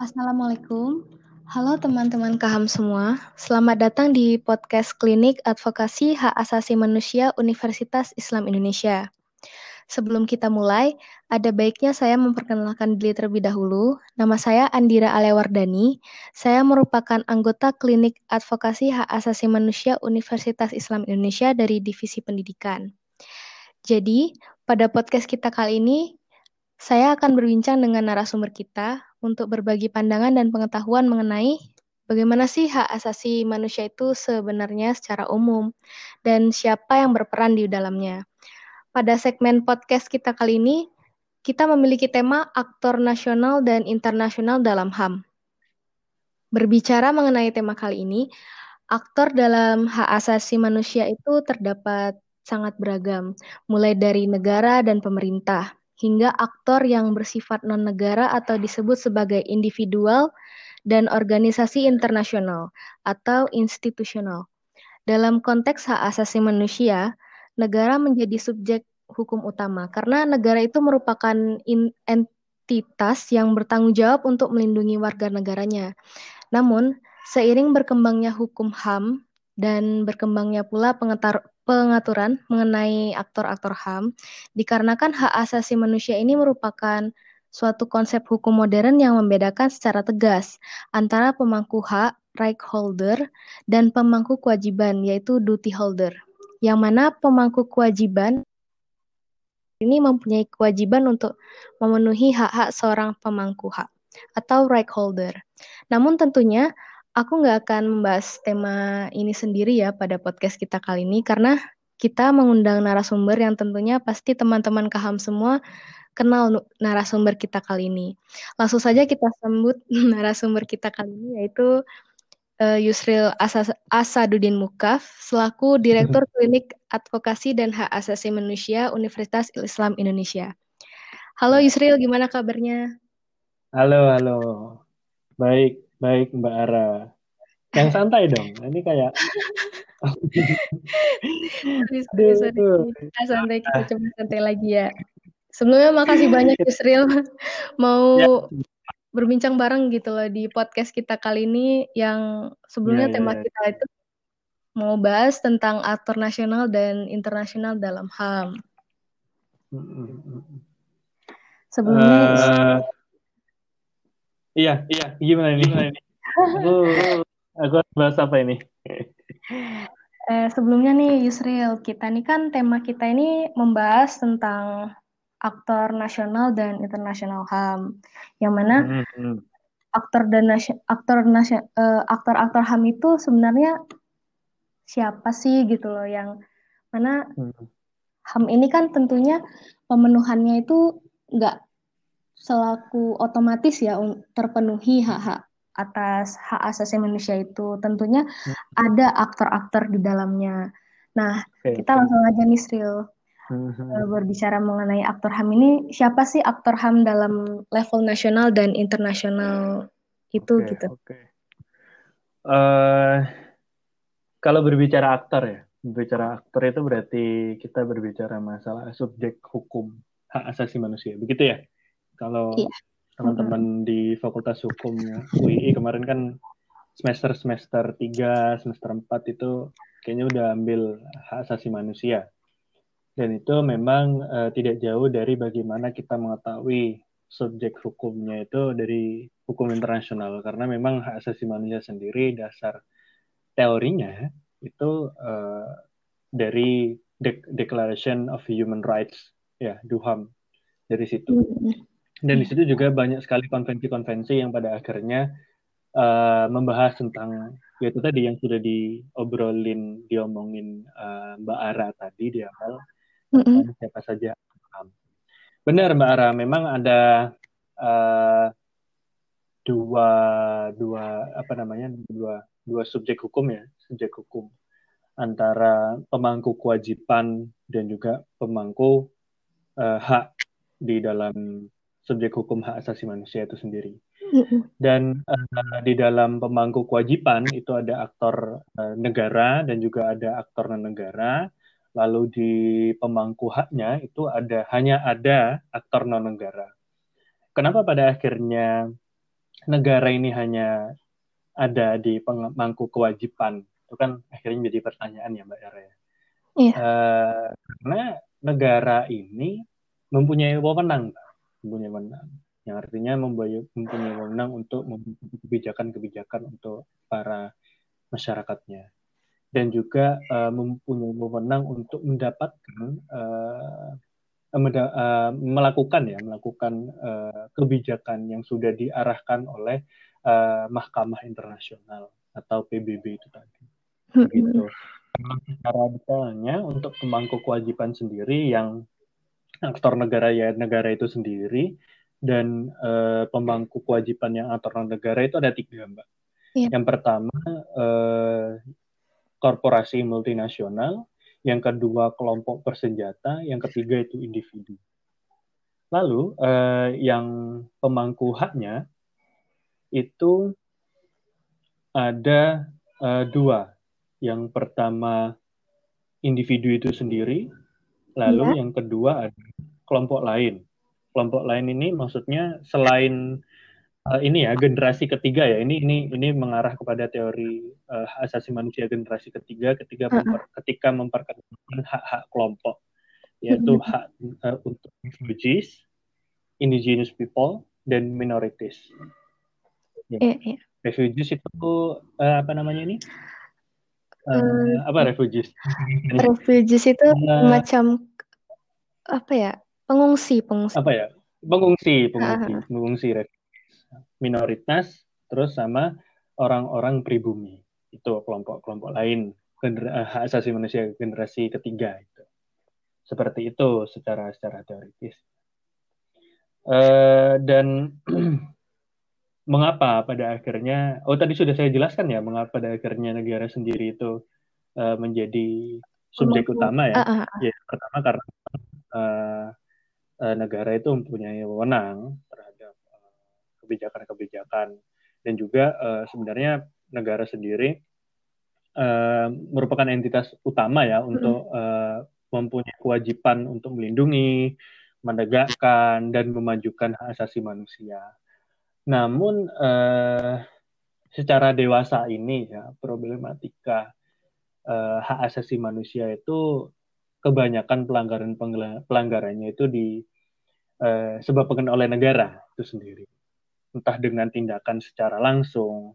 Assalamualaikum. Halo teman-teman KAHAM semua. Selamat datang di podcast Klinik Advokasi Hak Asasi Manusia Universitas Islam Indonesia. Sebelum kita mulai, ada baiknya saya memperkenalkan diri terlebih dahulu. Nama saya Andira Alewardani. Saya merupakan anggota Klinik Advokasi Hak Asasi Manusia Universitas Islam Indonesia dari Divisi Pendidikan. Jadi, pada podcast kita kali ini, saya akan berbincang dengan narasumber kita untuk berbagi pandangan dan pengetahuan mengenai bagaimana sih hak asasi manusia itu sebenarnya secara umum dan siapa yang berperan di dalamnya. Pada segmen podcast kita kali ini, kita memiliki tema aktor nasional dan internasional dalam HAM. Berbicara mengenai tema kali ini, aktor dalam hak asasi manusia itu terdapat sangat beragam, mulai dari negara dan pemerintah, hingga aktor yang bersifat non-negara atau disebut sebagai individual dan organisasi internasional atau institusional. Dalam konteks hak asasi manusia, negara menjadi subjek hukum utama karena negara itu merupakan entitas yang bertanggung jawab untuk melindungi warga negaranya. Namun, seiring berkembangnya hukum HAM dan berkembangnya pula pengaturan mengenai aktor-aktor HAM, dikarenakan hak asasi manusia ini merupakan suatu konsep hukum modern yang membedakan secara tegas antara pemangku hak, right holder, dan pemangku kewajiban, yaitu duty holder yang mana pemangku kewajiban ini mempunyai kewajiban untuk memenuhi hak-hak seorang pemangku hak atau right holder. Namun tentunya aku nggak akan membahas tema ini sendiri ya pada podcast kita kali ini karena kita mengundang narasumber yang tentunya pasti teman-teman kaham semua kenal narasumber kita kali ini. Langsung saja kita sambut narasumber kita kali ini yaitu uh, Yusril Asas Asaduddin Mukaf selaku Direktur Klinik Advokasi dan Hak Asasi Manusia Universitas Islam Indonesia. Halo ya. Yusril, gimana kabarnya? Halo, halo. Baik, baik Mbak Ara. Yang santai dong. Ini kayak sorry, Kita santai, kita coba santai lagi ya. Sebelumnya makasih banyak Yusril mau ya berbincang bareng gitu loh di podcast kita kali ini yang sebelumnya yeah, tema yeah. kita itu mau bahas tentang aktor nasional dan internasional dalam HAM. Sebelumnya uh, Iya, iya, gimana ini? Gimana ini? aku aku bahas apa ini? eh, sebelumnya nih Yusril, kita nih kan tema kita ini membahas tentang aktor nasional dan internasional HAM. Yang mana mm -hmm. aktor dan aktor uh, aktor-aktor HAM itu sebenarnya siapa sih gitu loh yang mana mm -hmm. HAM ini kan tentunya pemenuhannya itu nggak selaku otomatis ya terpenuhi hak-hak atas hak asasi manusia itu tentunya hmm. ada aktor-aktor di dalamnya. Nah, okay, kita langsung aja nih Sril hmm. berbicara mengenai aktor HAM ini, siapa sih aktor HAM dalam level nasional dan internasional itu okay, gitu? Okay. Uh, eh, kalau berbicara aktor ya, berbicara aktor itu berarti kita berbicara masalah subjek hukum hak asasi manusia, begitu ya? Kalau yeah. teman-teman di Fakultas Hukum UI kemarin kan semester semester 3, semester 4 itu kayaknya udah ambil hak asasi manusia. Dan itu memang uh, tidak jauh dari bagaimana kita mengetahui subjek hukumnya itu dari hukum internasional. Karena memang hak asasi manusia sendiri dasar teorinya itu uh, dari De Declaration of Human Rights ya DUHAM. Dari situ dan di situ juga banyak sekali konvensi-konvensi yang pada akhirnya uh, membahas tentang yaitu tadi yang sudah diobrolin diomongin uh, Mbak Ara tadi di awal mm-hmm. siapa saja benar mbak Ara memang ada uh, dua dua apa namanya dua dua subjek hukum ya subjek hukum. Antara pemangku kewajiban dan juga pemangku uh, hak di dalam subjek hukum hak asasi manusia itu sendiri. Dan uh, di dalam pemangku kewajiban itu ada aktor uh, negara dan juga ada aktor non negara lalu di pemangku haknya itu ada hanya ada aktor non negara. Kenapa pada akhirnya negara ini hanya ada di pemangku kewajiban itu kan akhirnya jadi pertanyaan ya Mbak Era ya. Iya. Uh, karena negara ini mempunyai wewenang, mempunyai wewenang yang artinya mempunyai wewenang untuk kebijakan-kebijakan untuk para masyarakatnya dan juga uh, mempunyai wewenang untuk mendapatkan uh, uh, melakukan ya melakukan uh, kebijakan yang sudah diarahkan oleh uh, Mahkamah Internasional atau PBB itu tadi. Gitu. Secara detailnya untuk pemangku kewajiban sendiri yang aktor negara ya negara itu sendiri dan uh, pemangku kewajiban yang aktor negara itu ada tiga mbak. Yeah. Yang pertama uh, korporasi multinasional, yang kedua kelompok bersenjata, yang ketiga itu individu. Lalu uh, yang pemangku haknya itu ada uh, dua. Yang pertama individu itu sendiri, lalu yeah. yang kedua ada kelompok lain. Kelompok lain ini maksudnya selain uh, ini ya generasi ketiga ya ini ini ini mengarah kepada teori uh, asasi manusia generasi ketiga ketika uh -uh. memper, ketika memperkenalkan hak-hak kelompok yaitu uh -huh. hak uh, untuk refugees, indigenous people dan minorities. Ya. Yeah, yeah. Refugees itu uh, apa namanya ini? Uh, apa refugees? Refugees itu uh, macam apa ya? Pengungsi, pengungsi. Apa ya? Pengungsi, pengungsi, uh -huh. pengungsi minoritas, terus sama orang-orang pribumi. Itu kelompok-kelompok lain hak asasi manusia generasi ketiga itu. Seperti itu secara secara teoritis. Uh, dan mengapa pada akhirnya oh tadi sudah saya jelaskan ya mengapa pada akhirnya negara sendiri itu uh, menjadi subjek utama ya. Uh, uh, uh. Ya pertama karena uh, uh, negara itu mempunyai wewenang kebijakan-kebijakan dan juga uh, sebenarnya negara sendiri uh, merupakan entitas utama ya untuk uh, mempunyai kewajiban untuk melindungi, menegakkan dan memajukan hak asasi manusia. Namun uh, secara dewasa ini ya problematika uh, hak asasi manusia itu kebanyakan pelanggaran pelanggarannya itu di uh, sebabkan oleh negara itu sendiri. Entah dengan tindakan secara langsung,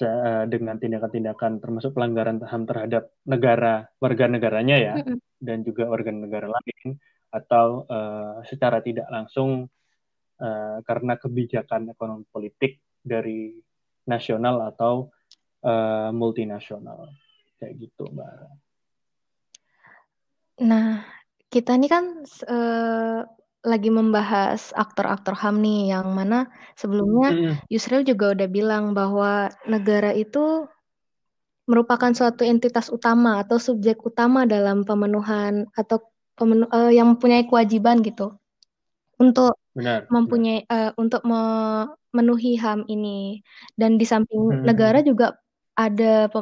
eh, dengan tindakan-tindakan termasuk pelanggaran HAM terhadap negara warga negaranya ya, dan juga warga negara lain, atau uh, secara tidak langsung uh, karena kebijakan ekonomi politik dari nasional atau uh, multinasional kayak gitu, mbak. Nah, kita ini kan uh, lagi membahas aktor-aktor HAM nih, yang mana sebelumnya hmm. Yusril juga udah bilang bahwa negara itu merupakan suatu entitas utama atau subjek utama dalam pemenuhan atau pemenu uh, yang mempunyai kewajiban gitu untuk benar, mempunyai benar. Uh, untuk memenuhi HAM ini dan di samping hmm. negara juga ada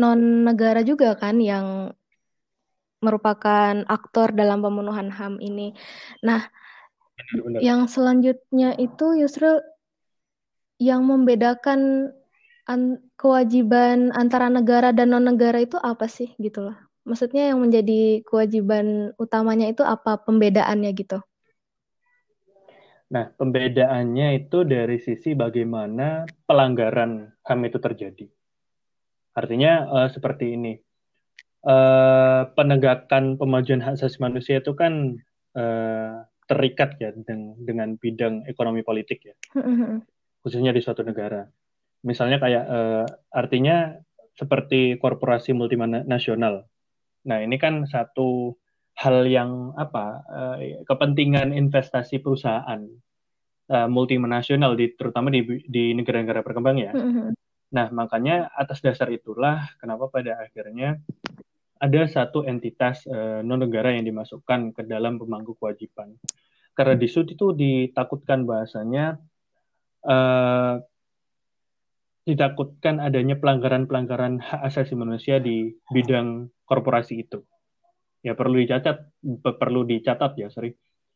non negara juga kan yang merupakan aktor dalam pemenuhan HAM ini. Nah, benar, yang selanjutnya itu Yusril yang membedakan an kewajiban antara negara dan non negara itu apa sih gitu loh? Maksudnya yang menjadi kewajiban utamanya itu apa pembedaannya gitu? Nah, pembedaannya itu dari sisi bagaimana pelanggaran HAM itu terjadi. Artinya uh, seperti ini uh, penegakan pemajuan hak asasi manusia itu kan uh, terikat ya dengan, dengan bidang ekonomi politik ya, khususnya di suatu negara. Misalnya kayak uh, artinya seperti korporasi multinasional. Nah ini kan satu hal yang apa uh, kepentingan investasi perusahaan uh, multinasional di terutama di di negara-negara berkembang ya. Nah makanya atas dasar itulah kenapa pada akhirnya ada satu entitas uh, non negara yang dimasukkan ke dalam pemangku kewajiban. Karena di situ itu ditakutkan bahasanya uh, ditakutkan adanya pelanggaran-pelanggaran hak asasi manusia di bidang korporasi itu. Ya perlu dicatat, perlu dicatat ya, sorry.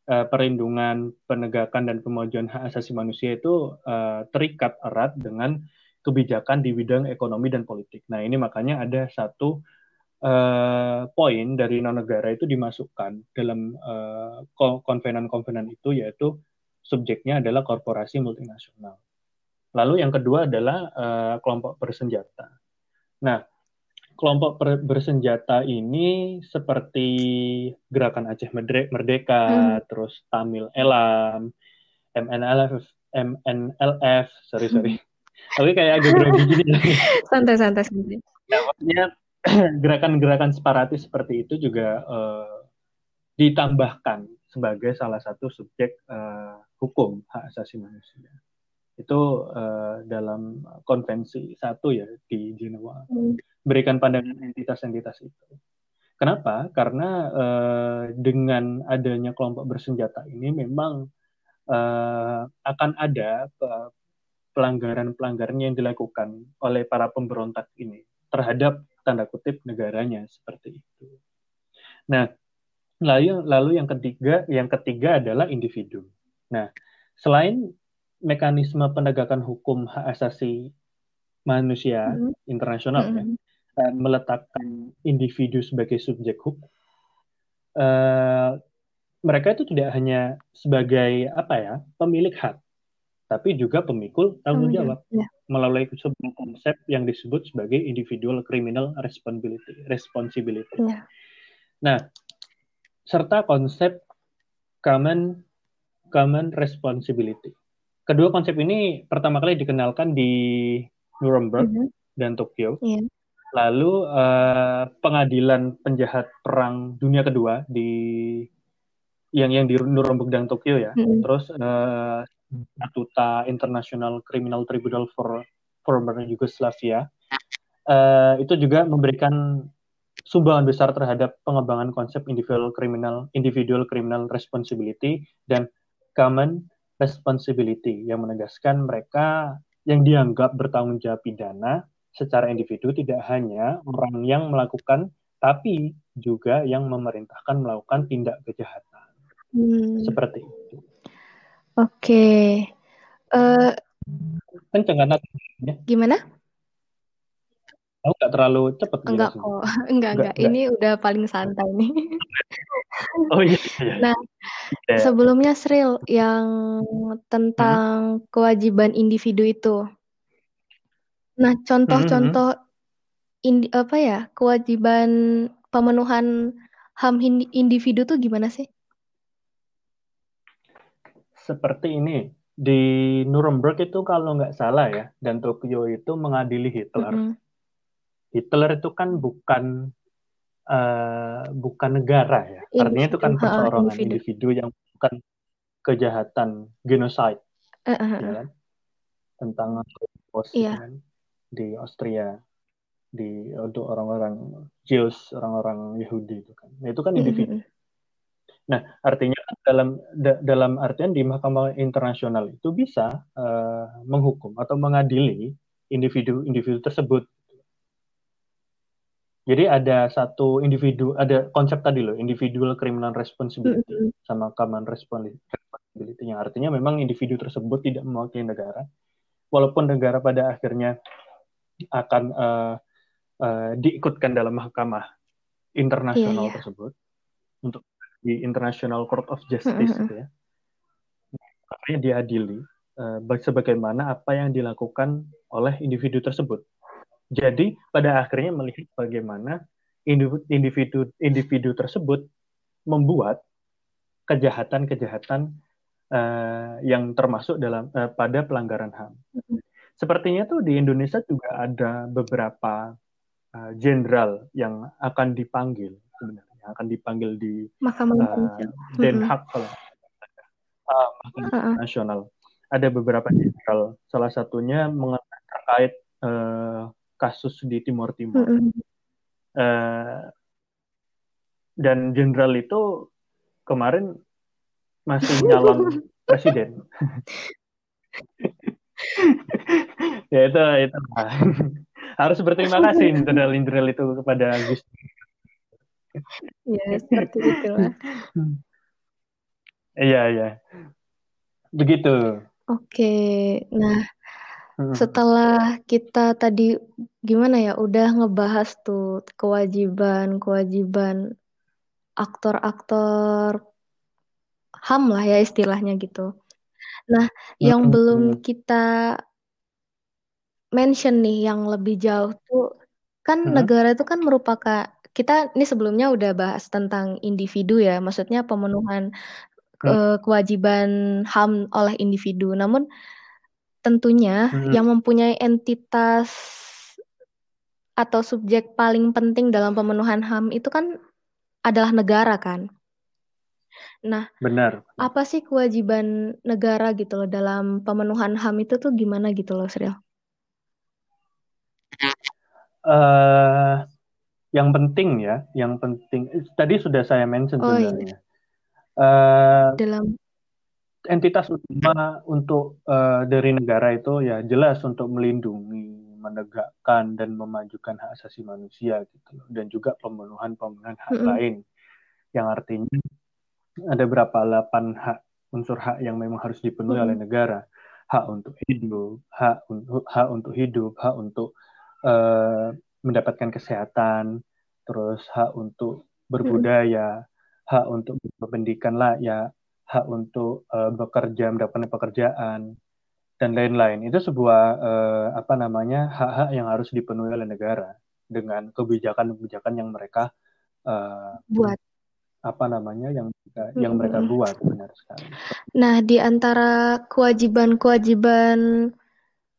uh, perlindungan, penegakan dan pemajuan hak asasi manusia itu uh, terikat erat dengan kebijakan di bidang ekonomi dan politik. Nah ini makanya ada satu uh, poin dari non negara itu dimasukkan dalam konvenan-konvenan itu yaitu subjeknya adalah korporasi multinasional. Lalu yang kedua adalah kelompok bersenjata. Nah, kelompok bersenjata ini seperti gerakan Aceh Merdeka, hmm. terus Tamil Elam, MNLF, MNLF, sorry sorry. Hmm. Tapi kayak agak grogi gini. santai santai santai. Nah, maksudnya gerakan-gerakan separatis seperti itu juga uh, ditambahkan sebagai salah satu subjek uh, hukum hak asasi manusia itu uh, dalam konvensi satu ya di Jenewa hmm. Berikan pandangan entitas-entitas itu. Kenapa? Karena uh, dengan adanya kelompok bersenjata ini memang uh, akan ada pelanggaran-pelanggaran yang dilakukan oleh para pemberontak ini terhadap tanda kutip negaranya seperti itu. Nah, lalu lalu yang ketiga yang ketiga adalah individu. Nah, selain mekanisme penegakan hukum hak asasi manusia mm -hmm. internasional mm -hmm. ya, meletakkan individu sebagai subjek hukum, uh, mereka itu tidak hanya sebagai apa ya pemilik hak, tapi juga pemikul tanggung jawab yeah. melalui sebuah konsep yang disebut sebagai individual criminal responsibility. responsibility. Yeah. Nah, serta konsep common common responsibility. Kedua konsep ini pertama kali dikenalkan di Nuremberg mm -hmm. dan Tokyo. Yeah. Lalu uh, pengadilan penjahat perang dunia kedua di yang yang di Nuremberg dan Tokyo ya. Mm -hmm. Terus uh, Statuta International Criminal Tribunal for Former Yugoslavia uh, itu juga memberikan sumbangan besar terhadap pengembangan konsep individual criminal individual criminal responsibility dan common responsibility yang menegaskan mereka yang dianggap bertanggung jawab pidana secara individu tidak hanya orang yang melakukan tapi juga yang memerintahkan melakukan tindak kejahatan. Hmm. Seperti itu. Oke. Okay. Uh, eh, Kenceng kan Gimana? Aku nggak terlalu cepat. Enggak kok, enggak, enggak, enggak. Ini udah paling santai nih. oh iya. iya. Nah, yeah. sebelumnya Sril yang tentang hmm. kewajiban individu itu. Nah, contoh-contoh hmm. indi, apa ya kewajiban pemenuhan ham individu tuh gimana sih? Seperti ini di Nuremberg itu kalau nggak salah ya dan Tokyo itu mengadili Hitler. Mm -hmm. Hitler itu kan bukan uh, bukan negara ya. Individu. Artinya itu kan perseorangan individu. individu yang bukan kejahatan genocide, uh, uh, uh. ya kan? Tentang pos yeah. kan? Di Austria di untuk orang-orang Jews, orang-orang Yahudi itu kan. Nah, itu kan individu. Mm-hmm. Nah, artinya kan dalam da, dalam artian di Mahkamah Internasional itu bisa uh, menghukum atau mengadili individu-individu tersebut jadi ada satu individu, ada konsep tadi loh, individual criminal responsibility sama common responsibility. Yang artinya memang individu tersebut tidak mewakili negara, walaupun negara pada akhirnya akan uh, uh, diikutkan dalam mahkamah internasional yeah, yeah. tersebut untuk di International Court of Justice, mm -hmm. ya. Makanya diadili uh, sebagaimana apa yang dilakukan oleh individu tersebut jadi pada akhirnya melihat bagaimana individu individu tersebut membuat kejahatan-kejahatan uh, yang termasuk dalam uh, pada pelanggaran HAM. Sepertinya tuh di Indonesia juga ada beberapa eh, jenderal uh, yang akan dipanggil sebenarnya akan dipanggil di Mahkamah uh, Den Haag kalau uh, Mahkamah uh -uh. Nasional. Ada beberapa jenderal, salah satunya mengenai terkait uh, kasus di Timur Timur. Mm -hmm. uh, dan jenderal itu kemarin masih nyalon presiden. ya itu itu harus berterima kasih jenderal-jenderal itu kepada Gus. ya seperti itulah. Iya, iya. Begitu. Oke, nah Hmm. setelah kita tadi gimana ya, udah ngebahas tuh kewajiban-kewajiban aktor-aktor HAM lah ya istilahnya gitu. Nah, yang belum kita mention nih yang lebih jauh tuh kan Hmm. negara itu kan merupakan kita ini sebelumnya udah bahas tentang individu ya, maksudnya pemenuhan Hmm. eh, kewajiban HAM oleh individu. Namun tentunya Hmm. yang mempunyai entitas atau subjek paling penting dalam pemenuhan HAM itu kan adalah negara kan. Nah, Benar. apa sih kewajiban negara gitu loh dalam pemenuhan HAM itu tuh gimana gitu loh, Sril? Eh, yang penting ya, yang penting tadi sudah saya mention Oh iya, sebenarnya. Eh, dalam entitas utama untuk eh, dari negara itu ya jelas untuk melindungi, menegakkan dan memajukan hak asasi manusia gitu loh. dan juga pemenuhan-pemenuhan hak Mm-mm. lain yang artinya ada berapa delapan hak unsur hak yang memang harus dipenuhi oleh Mm-mm. negara hak untuk hidup hak untuk hak untuk hidup hak untuk eh, mendapatkan kesehatan terus hak untuk berbudaya hak untuk berpendidikan layak hak untuk eh, bekerja mendapatkan pekerjaan dan lain-lain itu sebuah eh, apa namanya hak-hak yang harus dipenuhi oleh negara dengan kebijakan-kebijakan yang mereka eh, buat. Apa namanya yang mereka, yang mereka buat benar sekali. Nah, di antara kewajiban-kewajiban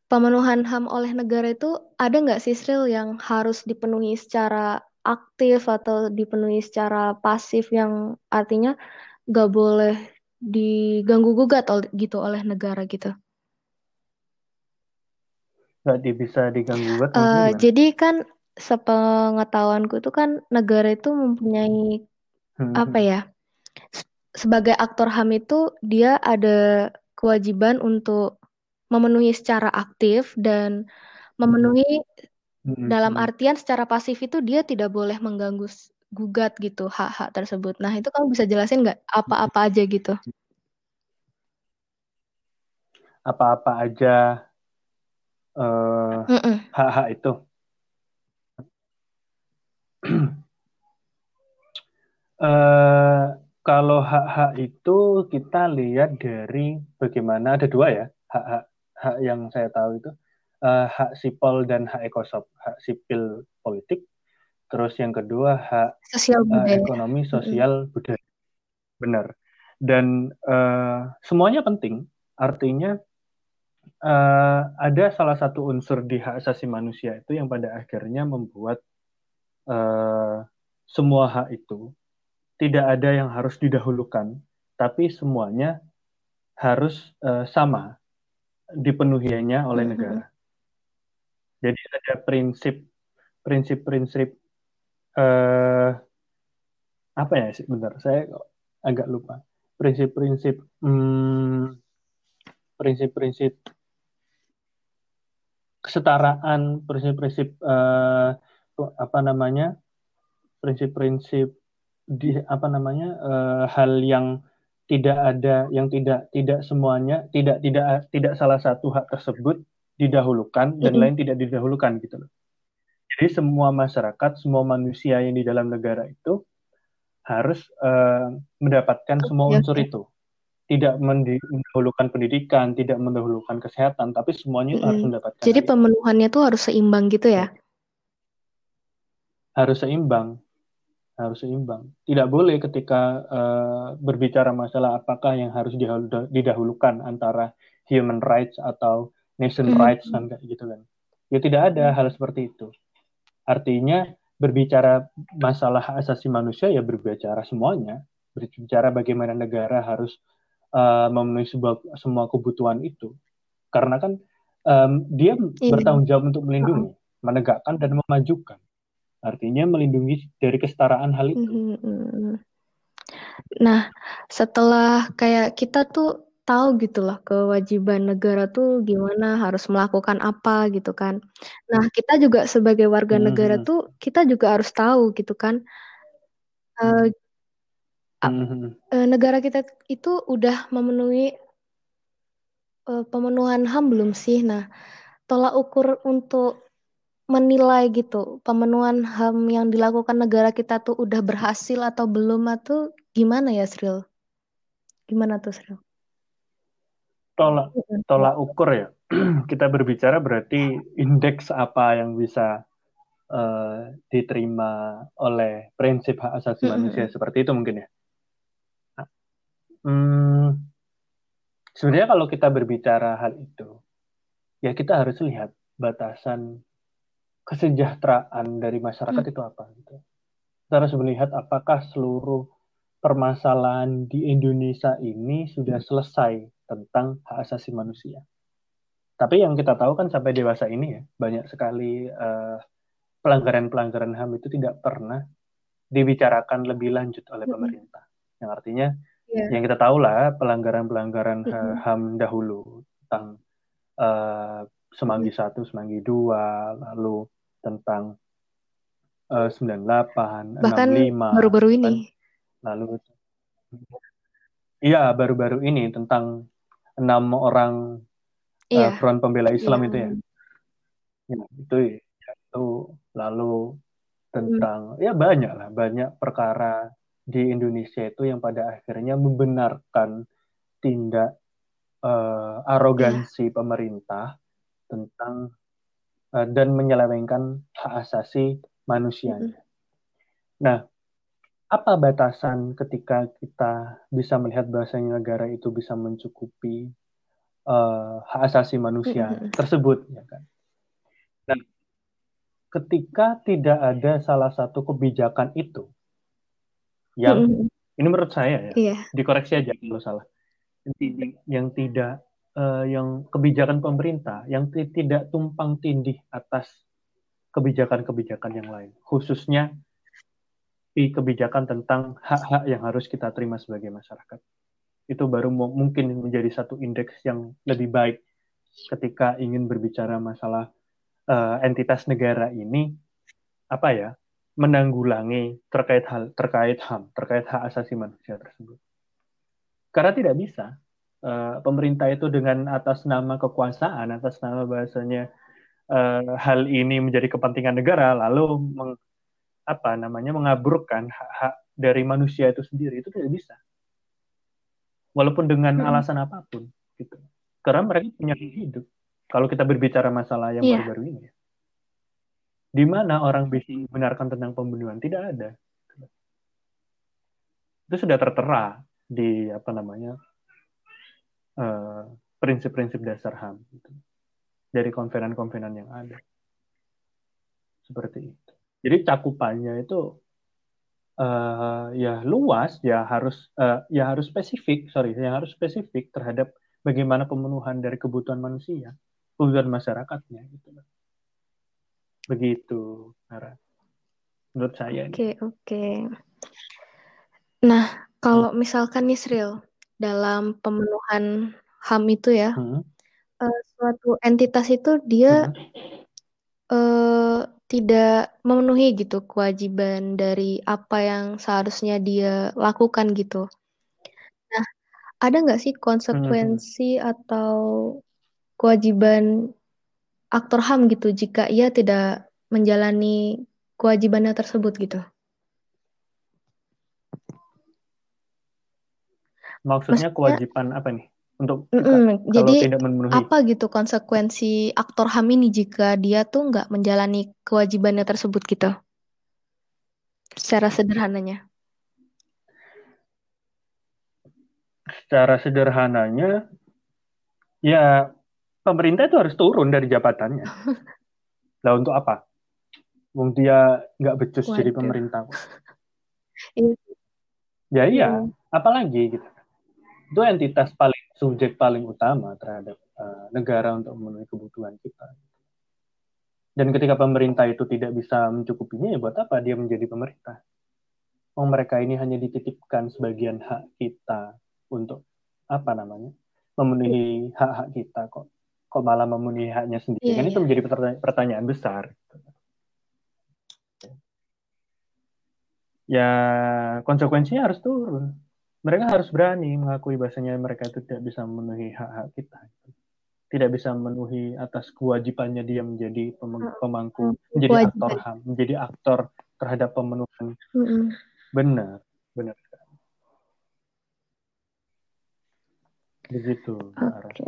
pemenuhan HAM oleh negara itu ada nggak sih Sril yang harus dipenuhi secara aktif atau dipenuhi secara pasif yang artinya nggak boleh diganggu gugat gitu oleh negara gitu. Nggak bisa diganggu gugat gimana? jadi kan sepengetahuanku itu kan negara itu mempunyai Hmm, apa ya? Sebagai aktor HAM itu dia ada kewajiban untuk memenuhi secara aktif dan memenuhi hmm, dalam hmm. artian secara pasif itu dia tidak boleh mengganggu gugat gitu hak-hak tersebut. Nah, itu kamu bisa jelasin nggak apa-apa aja gitu? Apa-apa aja eh, Mm-mm. hak-hak itu. Eh, kalau hak-hak itu kita lihat dari bagaimana ada dua ya hak-hak hak yang saya tahu itu. Eh, hak sipol dan hak ekosop hak sipil politik. Terus yang kedua hak Sosial eh, budaya. ekonomi sosial budaya. Benar. Dan eh, semuanya penting. Artinya eh, ada salah satu unsur di hak asasi manusia itu yang pada akhirnya membuat semua hak itu tidak ada yang harus didahulukan, tapi semuanya harus eh, sama dipenuhinya oleh Mhm. negara. Jadi ada prinsip prinsip-prinsip eh, apa ya sih bentar saya agak lupa prinsip-prinsip hmm, prinsip-prinsip kesetaraan prinsip-prinsip eh, apa namanya prinsip-prinsip di apa namanya eh, hal yang tidak ada yang tidak tidak semuanya tidak tidak tidak salah satu hak tersebut didahulukan dan lain tidak didahulukan gitu loh. Jadi semua masyarakat, semua manusia yang di dalam negara itu harus eh, mendapatkan semua Oke, unsur itu. Tidak mendahulukan pendidikan, tidak mendahulukan kesehatan, tapi semuanya itu harus Mm-mm. mendapatkan Jadi hal itu. pemenuhannya tuh harus seimbang gitu ya? Harus seimbang, harus seimbang. Tidak boleh ketika eh, berbicara masalah apakah yang harus didahulukan antara human rights atau nation Mhm. rights kan kayak gitu kan. Ya tidak ada hal seperti itu. Artinya berbicara masalah hak asasi manusia ya berbicara semuanya, berbicara bagaimana negara harus uh, memenuhi sebuah, semua kebutuhan itu. Karena kan um, dia Iya. bertanggung jawab untuk melindungi, menegakkan dan memajukan. Artinya melindungi dari kesetaraan hal itu. Mhm. Nah, setelah kayak kita tuh tahu gitu loh kewajiban negara tuh gimana harus melakukan apa gitu kan. Nah, kita juga sebagai warga negara Mhm. tuh kita juga harus tahu gitu kan. Eh, uh, negara kita itu udah memenuhi uh, pemenuhan HAM belum sih? Nah, tolak ukur untuk menilai gitu pemenuhan HAM yang dilakukan negara kita tuh udah berhasil atau belum atau gimana ya Sril? Gimana tuh Sril? Tolak tolak ukur ya. kita berbicara berarti indeks apa yang bisa uh, diterima oleh prinsip hak asasi manusia seperti itu mungkin ya. Hmm, sebenarnya kalau kita berbicara hal itu, ya kita harus lihat batasan kesejahteraan dari masyarakat hmm. itu apa gitu. Kita harus melihat apakah seluruh permasalahan di Indonesia ini sudah selesai tentang hak asasi manusia. Tapi yang kita tahu kan sampai dewasa ini ya banyak sekali pelanggaran pelanggaran-pelanggaran HAM itu tidak pernah dibicarakan lebih lanjut oleh pemerintah. Yang artinya yeah. yang kita tahu lah pelanggaran-pelanggaran HAM dahulu tentang uh, Semanggi satu, Semanggi dua, lalu tentang uh, 98, Bahkan 65. baru-baru ini. Lalu Iya, baru-baru ini tentang enam orang iya. uh, Front Pembela Islam iya. itu ya. ya itu itu lalu tentang hmm. ya banyak lah, banyak perkara di Indonesia itu yang pada akhirnya membenarkan tindak uh, arogansi iya. pemerintah tentang Eh, dan menyelewengkan hak asasi manusia. Mm -hmm. Nah, apa batasan ketika kita bisa melihat bahasanya negara itu bisa mencukupi uh, hak asasi manusia mm -hmm. tersebut, ya kan? Nah, ketika tidak ada salah satu kebijakan itu yang mm -hmm. ini menurut saya ya, yeah. dikoreksi aja kalau salah, yang tidak uh, yang kebijakan pemerintah yang tidak tumpang tindih atas kebijakan-kebijakan yang lain, khususnya di kebijakan tentang hak-hak yang harus kita terima sebagai masyarakat. Itu baru mungkin menjadi satu indeks yang lebih baik ketika ingin berbicara masalah uh, entitas negara ini apa ya menanggulangi terkait hal terkait ham terkait hak asasi manusia tersebut. Karena tidak bisa uh, pemerintah itu dengan atas nama kekuasaan, atas nama bahasanya uh, hal ini menjadi kepentingan negara, lalu meng, apa namanya mengaburkan hak-hak dari manusia itu sendiri itu tidak bisa, walaupun dengan hmm. alasan apa pun, gitu. Karena mereka punya hidup. Kalau kita berbicara masalah yang yeah. baru-baru ini, di mana orang bisa membenarkan tentang pembunuhan tidak ada. Itu sudah tertera di apa namanya prinsip-prinsip uh, dasar HAM gitu. dari konvenan-konvenan yang ada seperti itu. Jadi cakupannya itu uh, ya luas, ya harus uh, ya harus spesifik, sorry, yang harus spesifik terhadap bagaimana pemenuhan dari kebutuhan manusia, kebutuhan masyarakatnya gitu. Begitu, Nara. Menurut saya. Oke, okay, oke. Okay. Nah, kalau hmm. misalkan nih Sril, dalam pemenuhan HAM itu ya, hmm. uh, suatu entitas itu dia hmm. uh, tidak memenuhi gitu kewajiban dari apa yang seharusnya dia lakukan gitu. Nah, ada nggak sih konsekuensi hmm. atau kewajiban aktor HAM gitu jika ia tidak menjalani kewajibannya tersebut gitu? Maksudnya kewajiban apa nih? Untuk mm -mm, kalau jadi tidak memenuhi. apa gitu konsekuensi aktor HAM ini jika dia tuh nggak menjalani kewajibannya tersebut gitu? Secara sederhananya. Secara sederhananya, ya pemerintah itu harus turun dari jabatannya. lah untuk apa? Wong dia nggak becus Waduh. jadi pemerintah. Iya. ya iya, apalagi gitu itu entitas paling subjek paling utama terhadap uh, negara untuk memenuhi kebutuhan kita. Dan ketika pemerintah itu tidak bisa mencukupinya, ya buat apa dia menjadi pemerintah? Oh, mereka ini hanya dititipkan sebagian hak kita untuk apa namanya memenuhi hak-hak kita kok kok malah memenuhi haknya sendiri yeah, kan yeah. itu menjadi pertanyaan, pertanyaan besar ya konsekuensinya harus turun. Mereka harus berani mengakui bahasanya mereka itu tidak bisa memenuhi hak-hak kita. Tidak bisa memenuhi atas kewajibannya dia menjadi pemangku, menjadi Wajib. aktor HAM, menjadi aktor terhadap pemenuhan. Mm -hmm. Benar, benar. Begitu. Oke.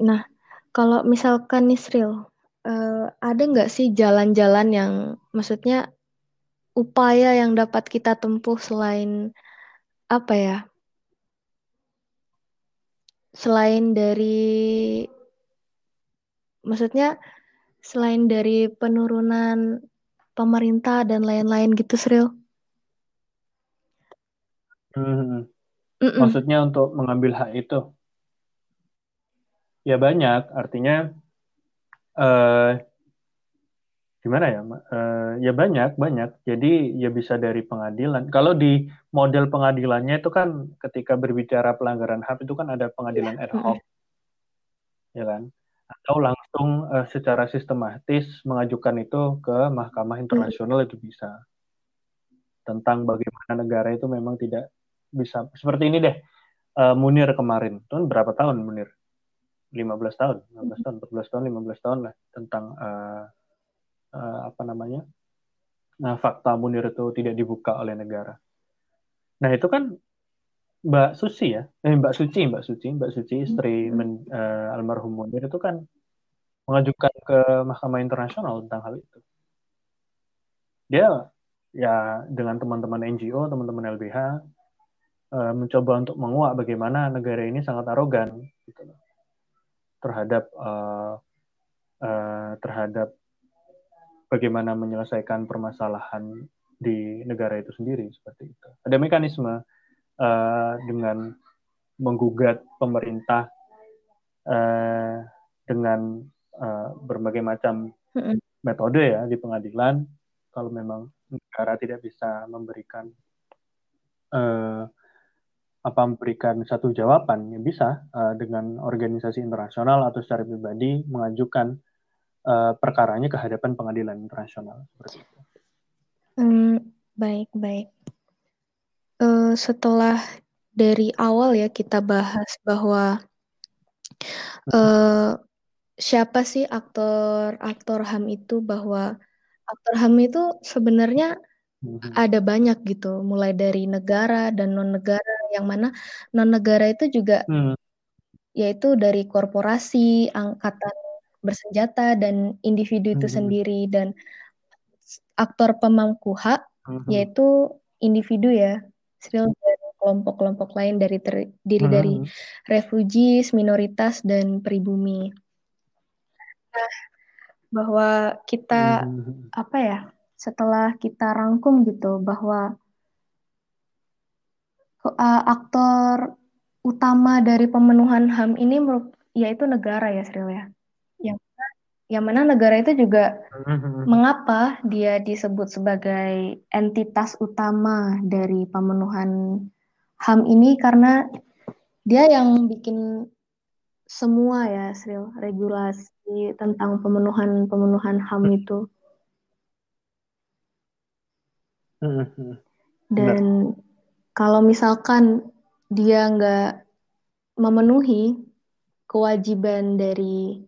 Nah, kalau misalkan Nisril, uh, ada nggak sih jalan-jalan yang maksudnya upaya yang dapat kita tempuh selain apa ya? Selain dari maksudnya selain dari penurunan pemerintah dan lain-lain gitu, Sril? Hmm. Maksudnya untuk mengambil hak itu? Ya banyak, artinya uh, gimana ya? Uh, ya banyak, banyak. Jadi ya bisa dari pengadilan. Kalau di model pengadilannya itu kan ketika berbicara pelanggaran HAM itu kan ada pengadilan ad hoc, ya kan? Atau langsung uh, secara sistematis mengajukan itu ke Mahkamah Internasional itu bisa. Tentang bagaimana negara itu memang tidak bisa seperti ini deh. Uh, Munir kemarin, itu kan berapa tahun Munir? 15 tahun, 15 tahun, 14 tahun, 15 tahun lah tentang uh, uh, apa namanya nah, fakta Munir itu tidak dibuka oleh negara. Nah itu kan Mbak Suci ya, eh, Mbak Suci, Mbak Suci, Mbak Suci istri hmm. men, uh, almarhum Munir itu kan mengajukan ke Mahkamah Internasional tentang hal itu. Dia ya dengan teman-teman NGO, teman-teman LBH uh, mencoba untuk menguak bagaimana negara ini sangat arogan gitu loh terhadap uh, uh, terhadap bagaimana menyelesaikan permasalahan di negara itu sendiri seperti itu. Ada mekanisme uh, dengan menggugat pemerintah uh, dengan uh, berbagai macam metode ya di pengadilan kalau memang negara tidak bisa memberikan uh, apa memberikan satu jawaban yang bisa uh, dengan organisasi internasional atau secara pribadi mengajukan uh, perkaranya ke hadapan pengadilan internasional seperti itu. Hmm, baik baik. Uh, setelah dari awal ya kita bahas bahwa uh, siapa sih aktor aktor ham itu bahwa aktor ham itu sebenarnya hmm. ada banyak gitu, mulai dari negara dan non negara yang mana non negara itu juga hmm. yaitu dari korporasi, angkatan bersenjata dan individu itu hmm. sendiri dan aktor pemangku hak hmm. yaitu individu ya, dan kelompok-kelompok lain dari terdiri hmm. dari refugees, minoritas dan pribumi. Nah, bahwa kita hmm. apa ya? Setelah kita rangkum gitu bahwa uh, aktor utama dari pemenuhan HAM ini yaitu negara ya Sril ya. Yang mana, negara itu juga mm-hmm. mengapa dia disebut sebagai entitas utama dari pemenuhan HAM ini karena dia yang bikin semua ya Sril regulasi tentang pemenuhan pemenuhan HAM itu. Mm-hmm. Dan kalau misalkan dia nggak memenuhi kewajiban dari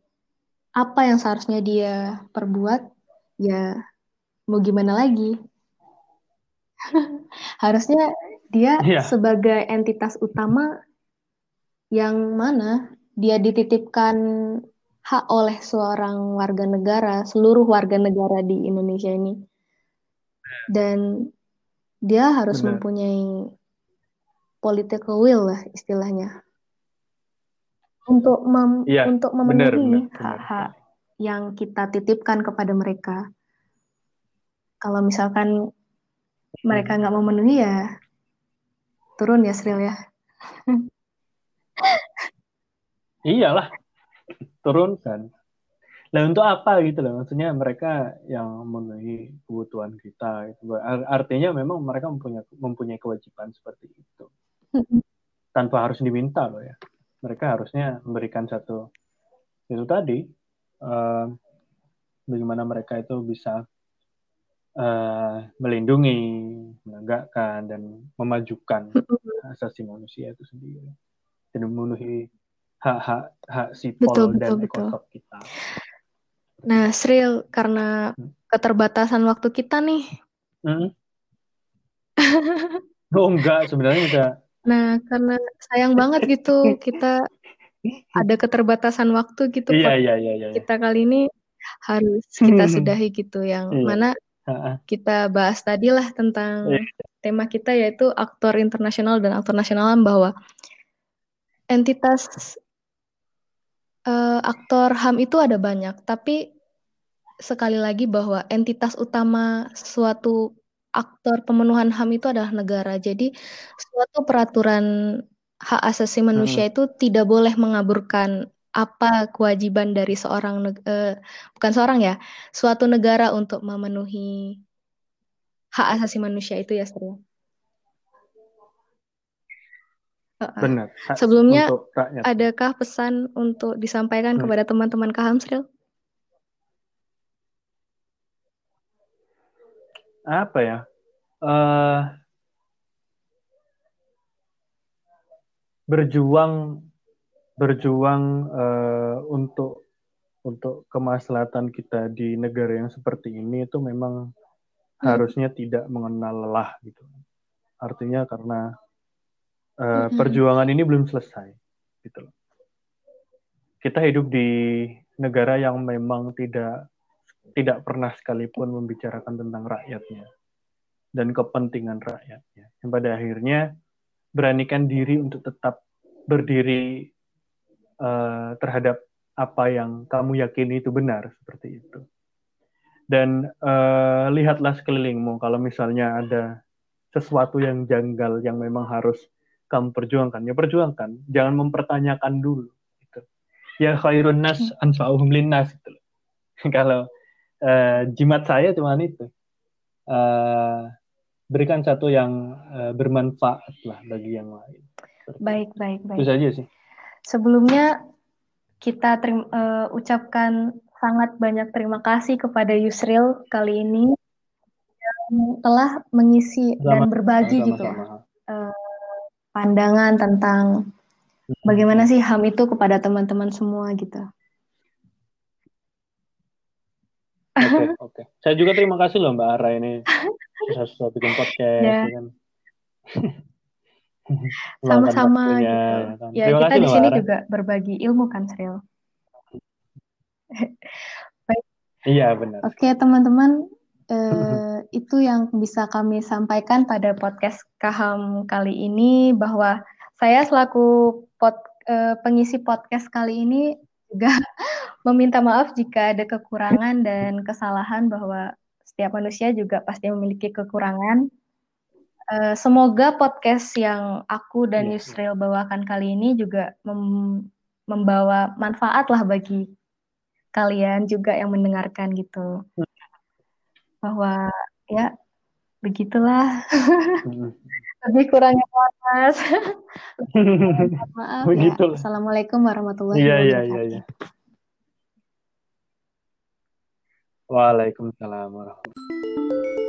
apa yang seharusnya dia perbuat, ya mau gimana lagi? Harusnya dia yeah. sebagai entitas utama yang mana dia dititipkan hak oleh seorang warga negara, seluruh warga negara di Indonesia ini. Dan dia harus Benar. mempunyai political will lah istilahnya untuk mem ya, untuk memenuhi hak-hak yang kita titipkan kepada mereka. Kalau misalkan mereka nggak memenuhi ya turun ya Sril ya. Iyalah, turun kan. Nah untuk apa gitu loh? Maksudnya mereka yang memenuhi kebutuhan kita. Gitu. Artinya memang mereka mempunyai mempunyai kewajiban seperti itu. Tanpa harus diminta loh ya. Mereka harusnya memberikan satu itu tadi uh, bagaimana mereka itu bisa uh, melindungi, menegakkan dan memajukan asasi manusia itu sendiri dan memenuhi hak-hak hak sipol betul, dan betul, ekosop kita. Nah, Sril, karena hmm. keterbatasan waktu kita nih. Hmm? oh enggak, sebenarnya udah. Nah, karena sayang banget gitu kita ada keterbatasan waktu gitu. Iya, iya, iya, iya. Kita kali ini harus kita sudahi gitu yang iya. mana kita bahas tadi lah tentang iya. tema kita yaitu aktor internasional dan aktor nasional bahwa entitas uh, aktor HAM itu ada banyak, tapi sekali lagi bahwa entitas utama suatu aktor pemenuhan HAM itu adalah negara. Jadi suatu peraturan hak asasi manusia hmm. itu tidak boleh mengaburkan apa kewajiban dari seorang uh, bukan seorang ya, suatu negara untuk memenuhi hak asasi manusia itu ya, Sri. Benar. Sebelumnya, adakah pesan untuk disampaikan hmm. kepada teman-teman Kahamsril? Apa ya? Uh, berjuang berjuang uh, untuk untuk kemaslahatan kita di negara yang seperti ini itu memang hmm. harusnya tidak mengenal lelah gitu. Artinya karena uh, perjuangan ini belum selesai gitu loh. Kita hidup di negara yang memang tidak tidak pernah sekalipun membicarakan tentang rakyatnya dan kepentingan rakyatnya. Yang pada akhirnya beranikan diri untuk tetap berdiri uh, terhadap apa yang kamu yakini itu benar seperti itu. Dan uh, lihatlah sekelilingmu kalau misalnya ada sesuatu yang janggal yang memang harus kamu perjuangkan, ya perjuangkan. Jangan mempertanyakan dulu. Gitu. Ya khairun nas anfa'uhum linnas. Gitu. Kalau uh, jimat saya cuma itu. Uh, berikan satu yang uh, bermanfaat lah bagi yang lain. Baik, baik, baik. Itu saja sih. Sebelumnya kita terim, uh, ucapkan sangat banyak terima kasih kepada Yusril kali ini yang telah mengisi sama, dan berbagi sama, gitu sama. Uh, pandangan tentang hmm. bagaimana sih HAM itu kepada teman-teman semua gitu. Oke, okay. Saya juga terima kasih loh Mbak Ara ini bisa sudah bikin podcast yeah. ya kan. Sama-sama gitu. Ya, kan? ya kita di sini juga berbagi ilmu kan, Sril. Iya, benar. Oke, teman-teman, eh, itu yang bisa kami sampaikan pada podcast Kaham kali ini bahwa saya selaku pod, eh, pengisi podcast kali ini juga meminta maaf jika ada kekurangan dan kesalahan bahwa setiap manusia juga pasti memiliki kekurangan. Uh, semoga podcast yang aku dan yeah. Yusril bawakan kali ini juga mem membawa manfaat lah bagi kalian juga yang mendengarkan gitu. Hmm bahwa ya begitulah lebih kurangnya panas maaf ya. assalamualaikum warahmatullahi iya, wabarakatuh iya, iya, iya. Waalaikumsalam warahmatullahi